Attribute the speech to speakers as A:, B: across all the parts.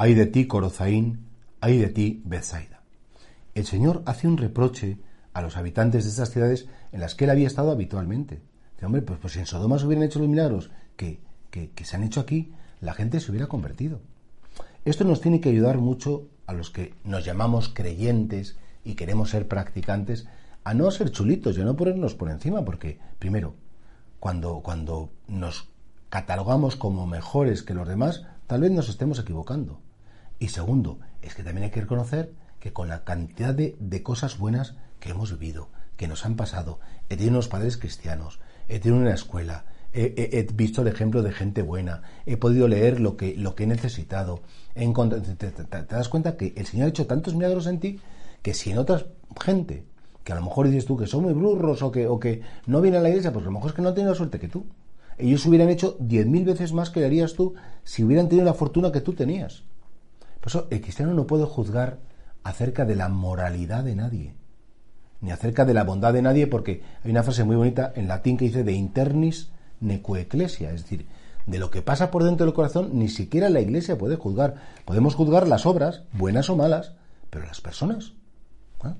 A: Ay de ti, Corozaín, ay de ti, Bethsaida. El Señor hace un reproche a los habitantes de estas ciudades en las que él había estado habitualmente. Dice, hombre, pues, pues si en Sodoma se hubieran hecho los milagros que, que, que se han hecho aquí, la gente se hubiera convertido. Esto nos tiene que ayudar mucho a los que nos llamamos creyentes y queremos ser practicantes a no ser chulitos y a no ponernos por encima, porque, primero, cuando, cuando nos catalogamos como mejores que los demás, tal vez nos estemos equivocando. Y segundo, es que también hay que reconocer que con la cantidad de, de cosas buenas que hemos vivido, que nos han pasado, he tenido unos padres cristianos, he tenido una escuela, he, visto el ejemplo de gente buena, he podido leer lo que, lo que he necesitado. te, das cuenta que el Señor ha hecho tantos milagros en ti que si en otra gente, que a lo mejor dices tú que son muy brurros o que, o que no vienen a la iglesia, pues a lo mejor es que no tenido la suerte que tú. Ellos hubieran hecho diez mil veces más que harías tú si hubieran tenido la fortuna que tú tenías. Por eso el cristiano no puede juzgar acerca de la moralidad de nadie, ni acerca de la bondad de nadie, porque hay una frase muy bonita en latín que dice de internis necoeclesia, es decir, de lo que pasa por dentro del corazón, ni siquiera la iglesia puede juzgar. Podemos juzgar las obras, buenas o malas, pero las personas. Pues,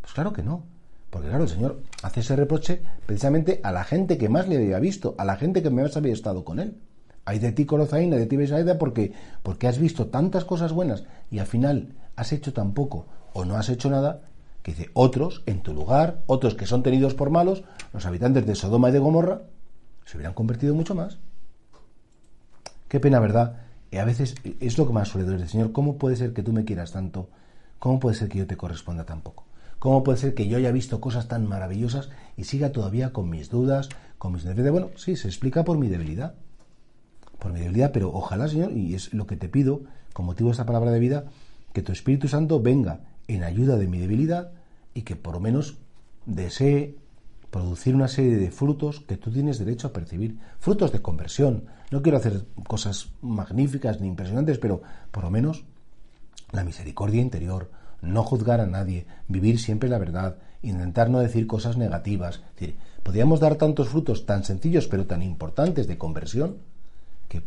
A: pues claro que no. Porque claro, el Señor hace ese reproche precisamente a la gente que más le había visto, a la gente que más había estado con él. Hay de ti, Corozaína, de ti, Besaida, porque, porque has visto tantas cosas buenas y al final has hecho tan poco o no has hecho nada, que dice, otros en tu lugar, otros que son tenidos por malos, los habitantes de Sodoma y de Gomorra, se hubieran convertido mucho más. Qué pena, ¿verdad? Y a veces es lo que más suele decir, Señor, ¿cómo puede ser que tú me quieras tanto? ¿Cómo puede ser que yo te corresponda tan poco? ¿Cómo puede ser que yo haya visto cosas tan maravillosas y siga todavía con mis dudas, con mis debilidades? Bueno, sí, se explica por mi debilidad. Por mi debilidad, pero ojalá, Señor, y es lo que te pido, con motivo de esta palabra de vida, que tu Espíritu Santo venga en ayuda de mi debilidad y que por lo menos desee producir una serie de frutos que tú tienes derecho a percibir, frutos de conversión. No quiero hacer cosas magníficas ni impresionantes, pero por lo menos la misericordia interior, no juzgar a nadie, vivir siempre la verdad, intentar no decir cosas negativas. Podríamos dar tantos frutos tan sencillos pero tan importantes de conversión que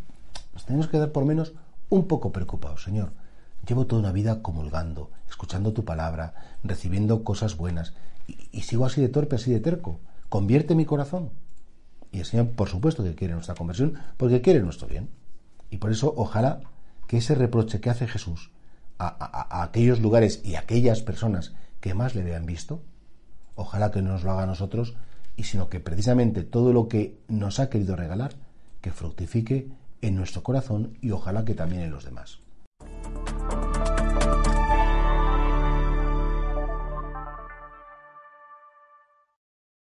A: nos tenemos que dar por menos un poco preocupados, Señor. Llevo toda una vida comulgando, escuchando tu palabra, recibiendo cosas buenas, y, sigo así de torpe, así de terco. Convierte mi corazón. Y el Señor, por supuesto, que quiere nuestra conversión, porque quiere nuestro bien. Y por eso, ojalá que ese reproche que hace Jesús a, aquellos lugares y a aquellas personas que más le vean visto, ojalá que no nos lo haga a nosotros, y sino que precisamente todo lo que nos ha querido regalar, que fructifique en nuestro corazón y ojalá que también en los demás.